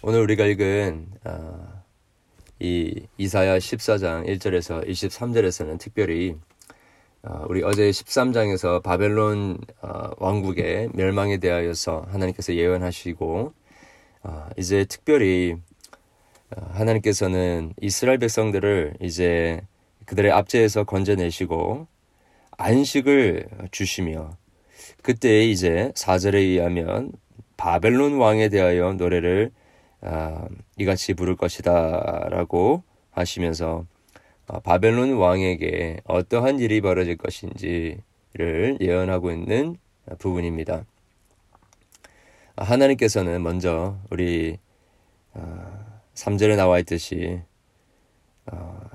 오늘 우리가 읽은 어, 이 이사야 14장 1절에서 23절에서는 특별히 어, 우리 어제 13장에서 바벨론 어, 왕국의 멸망에 대하여서 하나님께서 예언하시고 어, 이제 특별히 어, 하나님께서는 이스라엘 백성들을 이제 그들의 압제에서 건져내시고 안식을 주시며 그때 이제 사절에 의하면 바벨론 왕에 대하여 노래를 아, 이같이 부를 것이다라고 하시면서 아, 바벨론 왕에게 어떠한 일이 벌어질 것인지를 예언하고 있는 부분입니다. 아, 하나님께서는 먼저 우리 3절에 나와 있듯이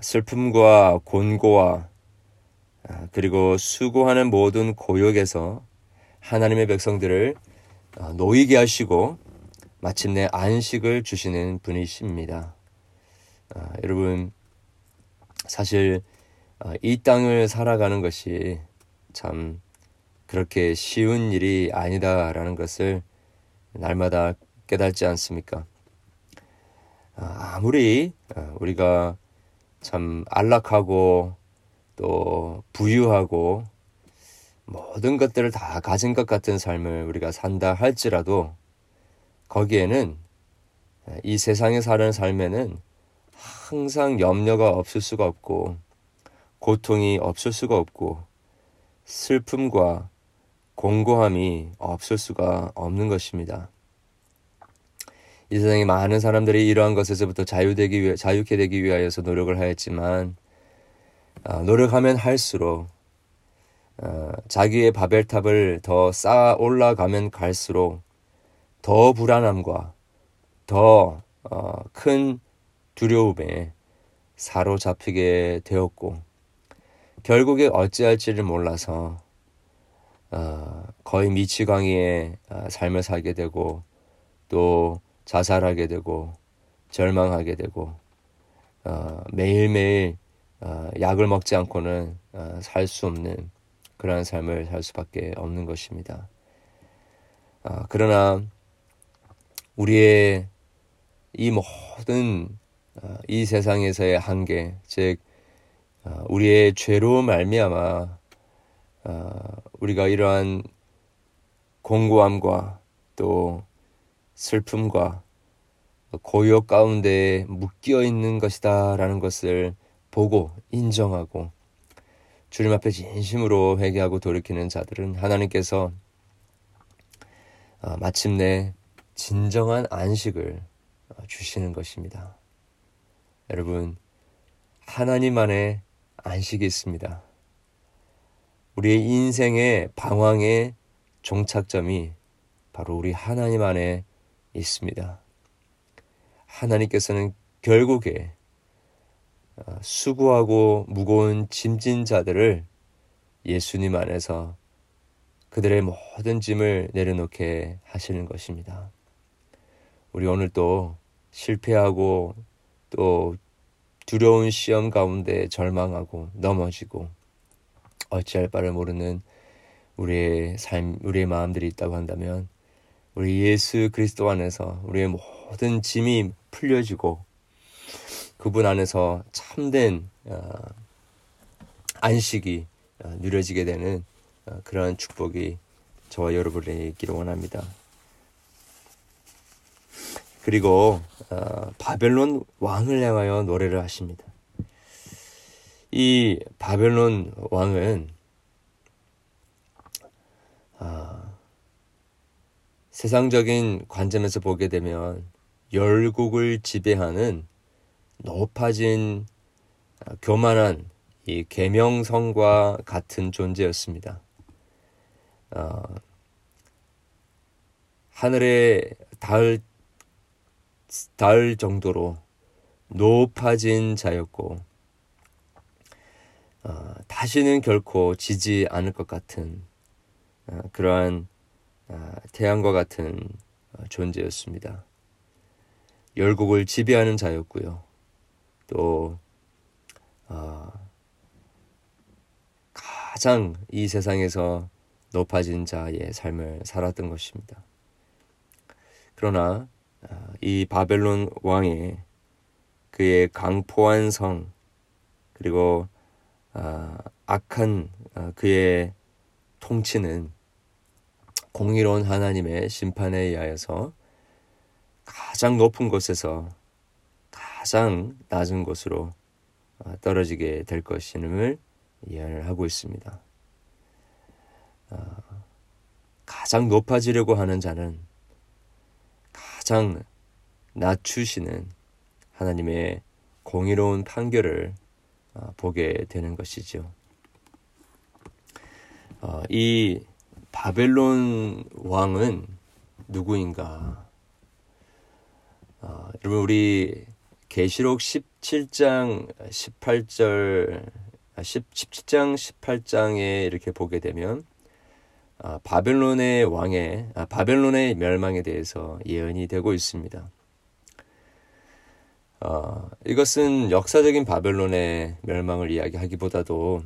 슬픔과 곤고와 그리고 수고하는 모든 고역에서 하나님의 백성들을 놓이게 하시고 마침내 안식을 주시는 분이십니다. 아, 여러분, 사실 아, 이 땅을 살아가는 것이 참 그렇게 쉬운 일이 아니다라는 것을 날마다 깨닫지 않습니까? 아, 아무리 아, 우리가 참 안락하고 또 부유하고 모든 것들을 다 가진 것 같은 삶을 우리가 산다 할지라도 거기에는 이 세상에 사는 삶에는 항상 염려가 없을 수가 없고 고통이 없을 수가 없고 슬픔과 공고함이 없을 수가 없는 것입니다. 이 세상에 많은 사람들이 이러한 것에서부터 자유되기 위해, 자유케 되기 위하여서 노력을 하였지만 어, 노력하면 할수록 어, 자기의 바벨탑을 더 쌓아 올라가면 갈수록 더 불안함과 더큰 어, 두려움에 사로잡히게 되었고 결국에 어찌할지를 몰라서 어, 거의 미치광이의 어, 삶을 살게 되고 또 자살하게 되고 절망하게 되고 매일매일 약을 먹지 않고는 살 수 없는 그러한 삶을 살 수밖에 없는 것입니다. 그러나 우리의 이 모든 어, 이 세상에서의 한계, 즉 어, 우리의 죄로 말미암아 어, 우리가 이러한 공고함과 또 슬픔과 고요 가운데 묶여 있는 것이다라는 것을 보고 인정하고 주님 앞에 진심으로 회개하고 돌이키는 자들은 하나님께서 마침내 진정한 안식을 어, 주시는 것입니다. 여러분, 하나님 안에 안식이 있습니다. 우리의 인생의 방황의 종착점이 바로 우리 하나님 안에 있습니다. 하나님께서는 결국에 어, 수고하고 무거운 짐진 자들을 예수님 안에서 그들의 모든 짐을 내려놓게 하시는 것입니다. 우리 오늘 또 실패하고 또 두려운 시험 가운데 절망하고 넘어지고 어찌할 바를 모르는 우리의 삶, 우리의 마음들이 있다고 한다면 우리 예수 그리스도 안에서 우리의 모든 짐이 풀려지고 그분 안에서 참된 어, 안식이 어, 누려지게 되는 어, 그러한 축복이 저와 여러분에게 있기를 원합니다. 그리고 어, 바벨론 왕을 향하여 노래를 하십니다. 이 바벨론 왕은 어, 세상적인 관점에서 보게 되면 열국을 지배하는 높아진 어, 교만한 이 계명성과 같은 존재였습니다. 어, 하늘에 닿을 닿을 정도로 높아진 자였고 어, 다시는 결코 지지 않을 것 같은 어, 그러한 어, 태양과 같은 어, 존재였습니다. 열국을 지배하는 자였고요. 또 어, 가장 이 세상에서 높아진 자의 삶을 살았던 것입니다. 그러나 이 바벨론 왕의 그의 강포한 성 그리고 아, 악한 아, 그의 통치는 공의로운 하나님의 심판에 의하여서 가장 높은 곳에서 가장 낮은 곳으로 아, 떨어지게 될 것임을 이해를 하고 있습니다. 아, 가장 높아지려고 하는 자는 가장 낮추시는 하나님의 공의로운 판결을 아, 보게 되는 것이죠. 이 바벨론 왕은 누구인가? 여러분 우리 계시록 17장 18절 17장 18장에 이렇게 보게 되면 아, 바벨론의 왕의 아, 바벨론의 멸망에 대해서 예언이 되고 있습니다. 어, 이것은 역사적인 바벨론의 멸망을 이야기하기보다도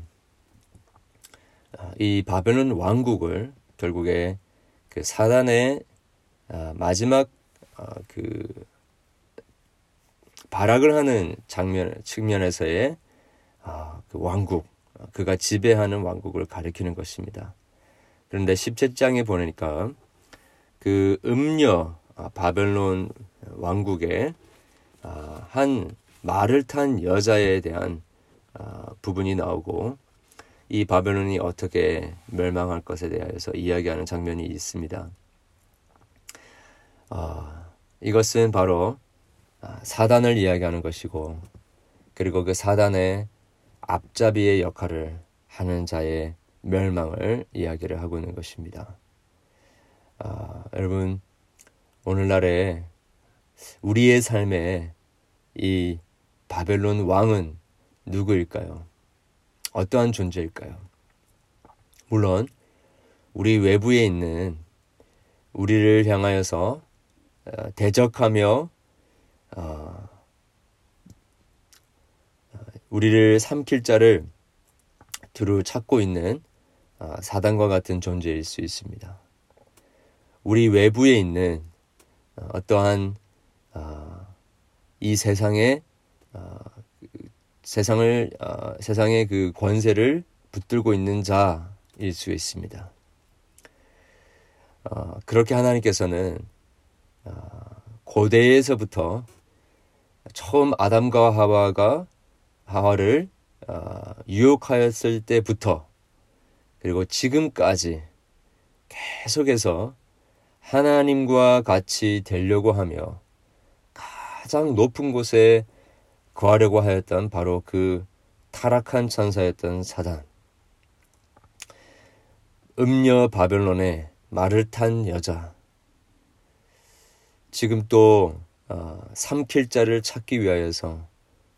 아, 이 바벨론 왕국을 결국에 그 사단의 아, 마지막 아, 그 발악을 하는 장면 측면에서의 아, 그 왕국 그가 지배하는 왕국을 가리키는 것입니다. 그런데 17장에 보니까 그 음녀 아, 바벨론 왕국의 아, 한 말을 탄 여자에 대한 아, 부분이 나오고 이 바벨론이 어떻게 멸망할 것에 대해서 이야기하는 장면이 있습니다. 아, 이것은 바로 아, 사단을 이야기하는 것이고 그리고 그 사단의 앞잡이의 역할을 하는 자의 멸망을 이야기를 하고 있는 것입니다. 아, 여러분 오늘날에 우리의 삶에 이 바벨론 왕은 누구일까요? 어떠한 존재일까요? 물론 우리 외부에 있는 우리를 향하여서 어, 대적하며 어, 우리를 삼킬 자를 두루 찾고 있는 어, 사단과 같은 존재일 수 있습니다. 우리 외부에 있는 어, 어떠한 어, 이 세상의 세상을 세상의 그 권세를 붙들고 있는 자일 수 있습니다. 그렇게 하나님께서는 고대에서부터 처음 아담과 하와가 하와를 어, 유혹하였을 때부터 그리고 지금까지 계속해서 하나님과 같이 되려고 하며 가장 높은 곳에 거하려고 하였던 바로 그 타락한 천사였던 사단. 음녀 바벨론의 말을 탄 여자. 지금 또 어, 삼킬 자를 찾기 위하여서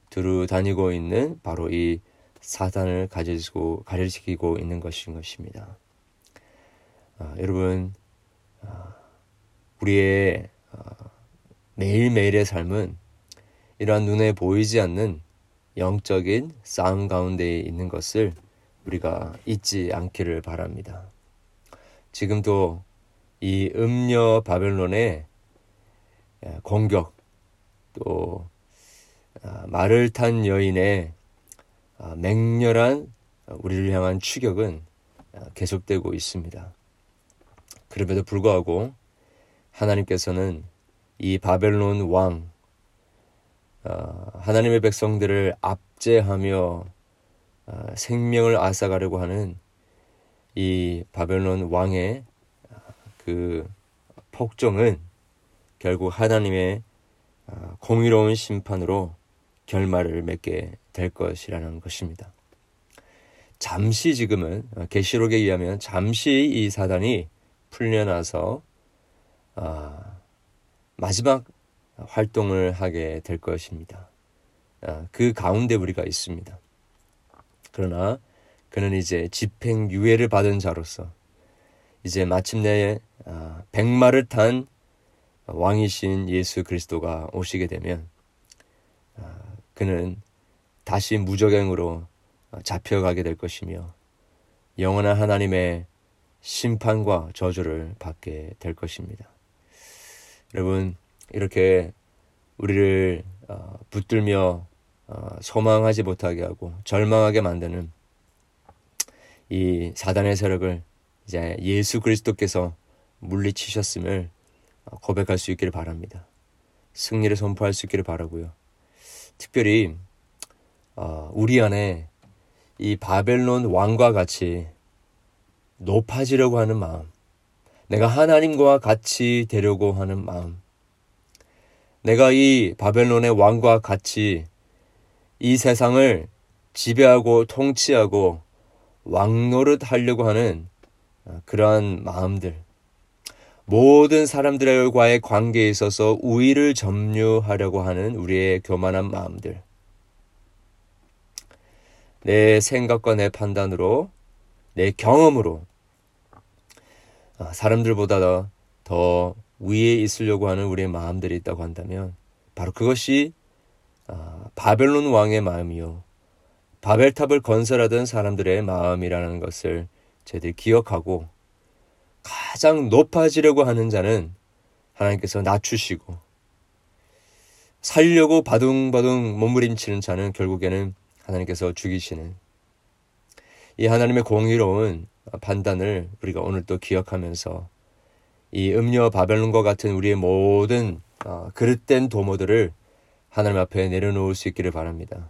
두루 다니고 있는 바로 이 사단을 가지고 가르치고 있는 것인 것입니다. 아, 여러분 아, 우리의 아, 매일매일의 삶은 이러한 눈에 보이지 않는 영적인 싸움 가운데 있는 것을 우리가 잊지 않기를 바랍니다. 지금도 이 음녀 바벨론의 공격 또 아, 말을 탄 여인의 아, 맹렬한 우리를 향한 추격은 아, 계속되고 있습니다. 그럼에도 불구하고 하나님께서는 이 바벨론 왕, 하나님의 백성들을 압제하며 생명을 앗아가려고 하는 이 바벨론 왕의 그 폭정은 결국 하나님의 공의로운 심판으로 결말을 맺게 될 것이라는 것입니다. 잠시 지금은 어, 계시록에 의하면 잠시 이 사단이 풀려나서 아, 마지막 활동을 하게 될 것입니다. 아, 그 가운데 우리가 있습니다. 그러나 그는 이제 집행 유예를 받은 자로서 이제 마침내 아, 백마를 탄 왕이신 예수 그리스도가 오시게 되면 그는 다시 무적행으로 잡혀가게 될 것이며 영원한 하나님의 심판과 저주를 받게 될 것입니다. 여러분, 이렇게 우리를 어, 붙들며 어, 소망하지 못하게 하고 절망하게 만드는 이 사단의 세력을 이제 예수 그리스도께서 물리치셨음을 어, 고백할 수 있기를 바랍니다. 승리를 선포할 수 있기를 바라고요. 특별히 어, 우리 안에 이 바벨론 왕과 같이 높아지려고 하는 마음, 내가 하나님과 같이 되려고 하는 마음, 내가 이 바벨론의 왕과 같이 이 세상을 지배하고 통치하고 왕노릇 하려고 하는 그러한 마음들, 모든 사람들과의 관계에 있어서 우위를 점유하려고 하는 우리의 교만한 마음들, 내 생각과 내 판단으로, 내 경험으로 아, 사람들보다 더, 더 위에 있으려고 하는 우리의 마음들이 있다고 한다면 바로 그것이 아, 바벨론 왕의 마음이요. 바벨탑을 건설하던 사람들의 마음이라는 것을 저희들이 기억하고 가장 높아지려고 하는 자는 하나님께서 낮추시고 살려고 바둥바둥 몸부림치는 자는 결국에는 하나님께서 죽이시는 이 하나님의 공의로운 판단을 우리가 오늘 또 기억하면서 이 음료 바벨론과 같은 우리의 모든 어, 그릇된 도모들을 하나님 앞에 내려놓을 수 있기를 바랍니다.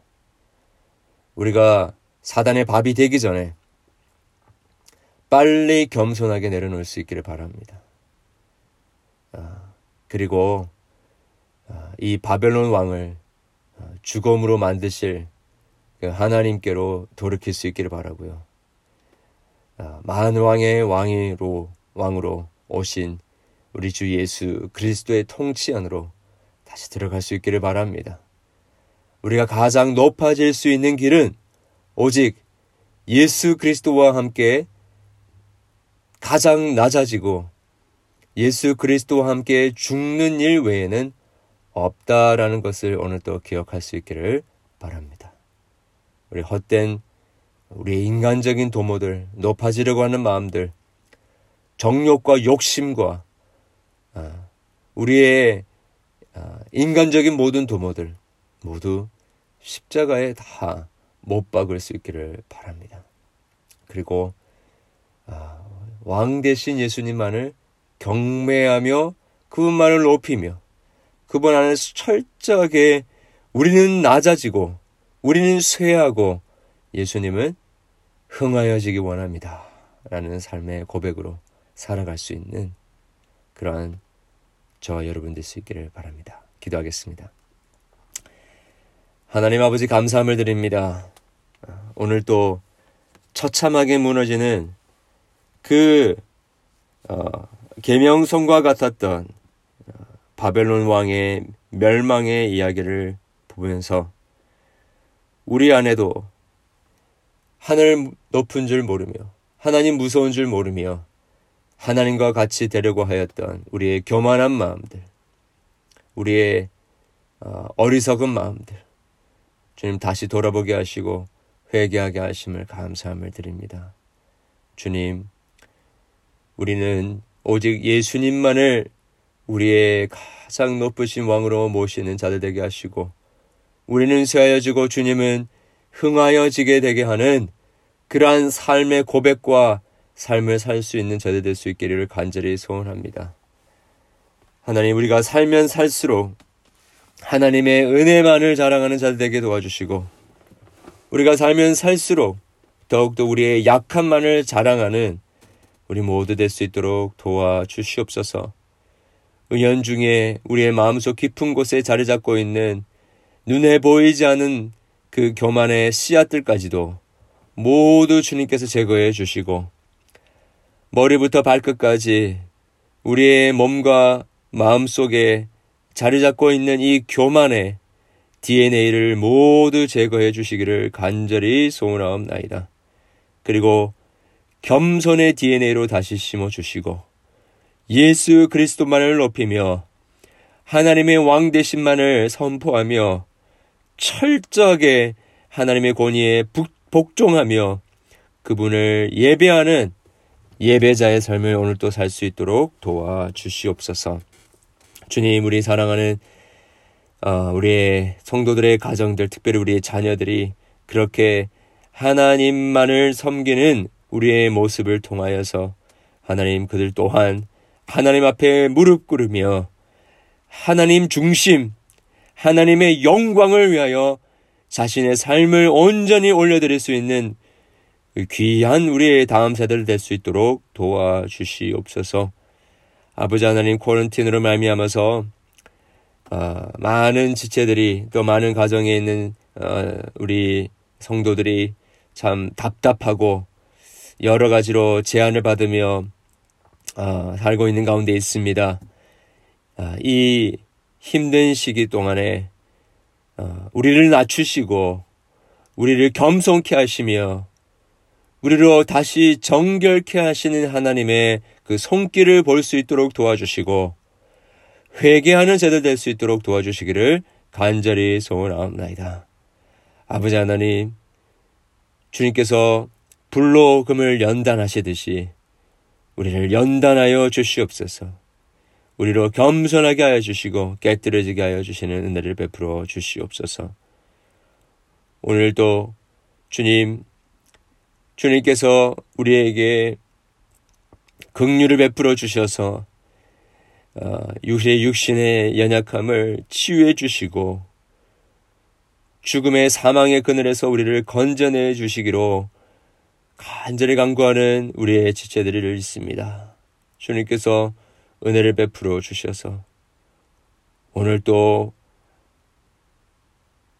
우리가 사단의 밥이 되기 전에 빨리 겸손하게 내려놓을 수 있기를 바랍니다. 아, 그리고 아, 이 바벨론 왕을 아, 죽음으로 만드실 그 하나님께로 돌이킬 수 있기를 바라고요. 만 왕의 왕으로 왕으로 오신 우리 주 예수 그리스도의 통치 안으로 다시 들어갈 수 있기를 바랍니다. 우리가 가장 높아질 수 있는 길은 오직 예수 그리스도와 함께 가장 낮아지고 예수 그리스도와 함께 죽는 일 외에는 없다라는 것을 오늘 또 기억할 수 있기를 바랍니다. 우리 헛된 우리의 인간적인 도모들, 높아지려고 하는 마음들, 정욕과 욕심과 아, 우리의 아, 인간적인 모든 도모들 모두 십자가에 다 못 박을 수 있기를 바랍니다. 그리고 아, 왕 대신 예수님만을 경매하며 그분만을 높이며 그분 안에서 철저하게 우리는 낮아지고 우리는 쇠하고 예수님은 흥하여지기 원합니다. 라는 삶의 고백으로 살아갈 수 있는 그러한 저와 여러분 될 수 있기를 바랍니다. 기도하겠습니다. 하나님 아버지 감사함을 드립니다. 오늘 또 처참하게 무너지는 그 어, 계명성과 같았던 어, 바벨론 왕의 멸망의 이야기를 보면서 우리 안에도 하늘 높은 줄 모르며 하나님 무서운 줄 모르며 하나님과 같이 되려고 하였던 우리의 교만한 마음들, 우리의 어, 어리석은 마음들, 주님 다시 돌아보게 하시고 회개하게 하심을 감사함을 드립니다. 주님, 우리는 오직 예수님만을 우리의 가장 높으신 왕으로 모시는 자들 되게 하시고, 우리는 쇠하여지고 주님은 흥하여지게 되게 하는 그러한 삶의 고백과 삶을 살 수 있는 저들 될 수 있기를 간절히 소원합니다. 하나님 우리가 살면 살수록 하나님의 은혜만을 자랑하는 자들 되게 도와주시고 우리가 살면 살수록 더욱더 우리의 약함만을 자랑하는 우리 모두 될 수 있도록 도와주시옵소서. 의연 중에 우리의 마음속 깊은 곳에 자리 잡고 있는 눈에 보이지 않은 그 교만의 씨앗들까지도 모두 주님께서 제거해 주시고 머리부터 발끝까지 우리의 몸과 마음 속에 자리 잡고 있는 이 교만의 DNA를 모두 제거해 주시기를 간절히 소원하옵나이다. 그리고 겸손의 DNA로 다시 심어 주시고 예수 그리스도만을 높이며 하나님의 왕 되신만을 선포하며 철저하게 하나님의 권위에 복종하며 그분을 예배하는 예배자의 삶을 오늘 또 살 수 있도록 도와주시옵소서. 주님, 우리 사랑하는 어, 우리의 성도들의 가정들, 특별히 우리의 자녀들이 그렇게 하나님만을 섬기는 우리의 모습을 통하여서 하나님 그들 또한 하나님 앞에 무릎 꿇으며 하나님 중심, 하나님의 영광을 위하여 자신의 삶을 온전히 올려드릴 수 있는 그 귀한 우리의 다음 세대를 될 수 있도록 도와주시옵소서. 아버지 하나님 코런틴으로 말미암아서 어, 많은 지체들이 또 많은 가정에 있는 어, 우리 성도들이 참 답답하고 여러 가지로 제한을 받으며 어, 살고 있는 가운데 있습니다. 아, 이 힘든 시기 동안에 어, 우리를 낮추시고 우리를 겸손케 하시며 우리로 다시 정결케 하시는 하나님의 그 손길을 볼 수 있도록 도와주시고 회개하는 제들 될수 있도록 도와주시기를 간절히 소원하옵나이다. 아버지 하나님, 주님께서 불로 금을 연단하시듯이 우리를 연단하여 주시옵소서. 우리로 겸손하게 하여 주시고 깨뜨려지게 하여 주시는 은혜를 베풀어 주시옵소서. 오늘도 주님, 주님께서 우리에게 긍휼을 베풀어 주셔서 어, 육신의 육신의 연약함을 치유해 주시고 죽음의 사망의 그늘에서 우리를 건져내 주시기로 간절히 간구하는 우리의 지체들이 있습니다. 주님께서 은혜를 베풀어 주셔서 오늘 또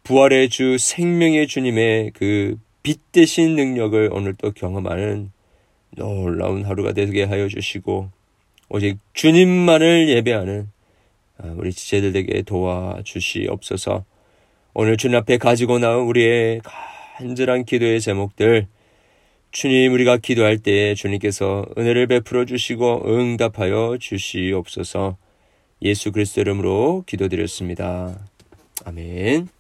부활의 주 생명의 주님의 그 빛 대신 능력을 오늘 또 경험하는 놀라운 하루가 되게 하여 주시고 오직 주님만을 예배하는 아, 우리 지체들에게 도와주시옵소서. 오늘 주님 앞에 가지고 나온 우리의 간절한 기도의 제목들 주님 우리가 기도할 때에 주님께서 은혜를 베풀어 주시고 응답하여 주시옵소서. 예수 그리스도 이름으로 기도드렸습니다. 아멘.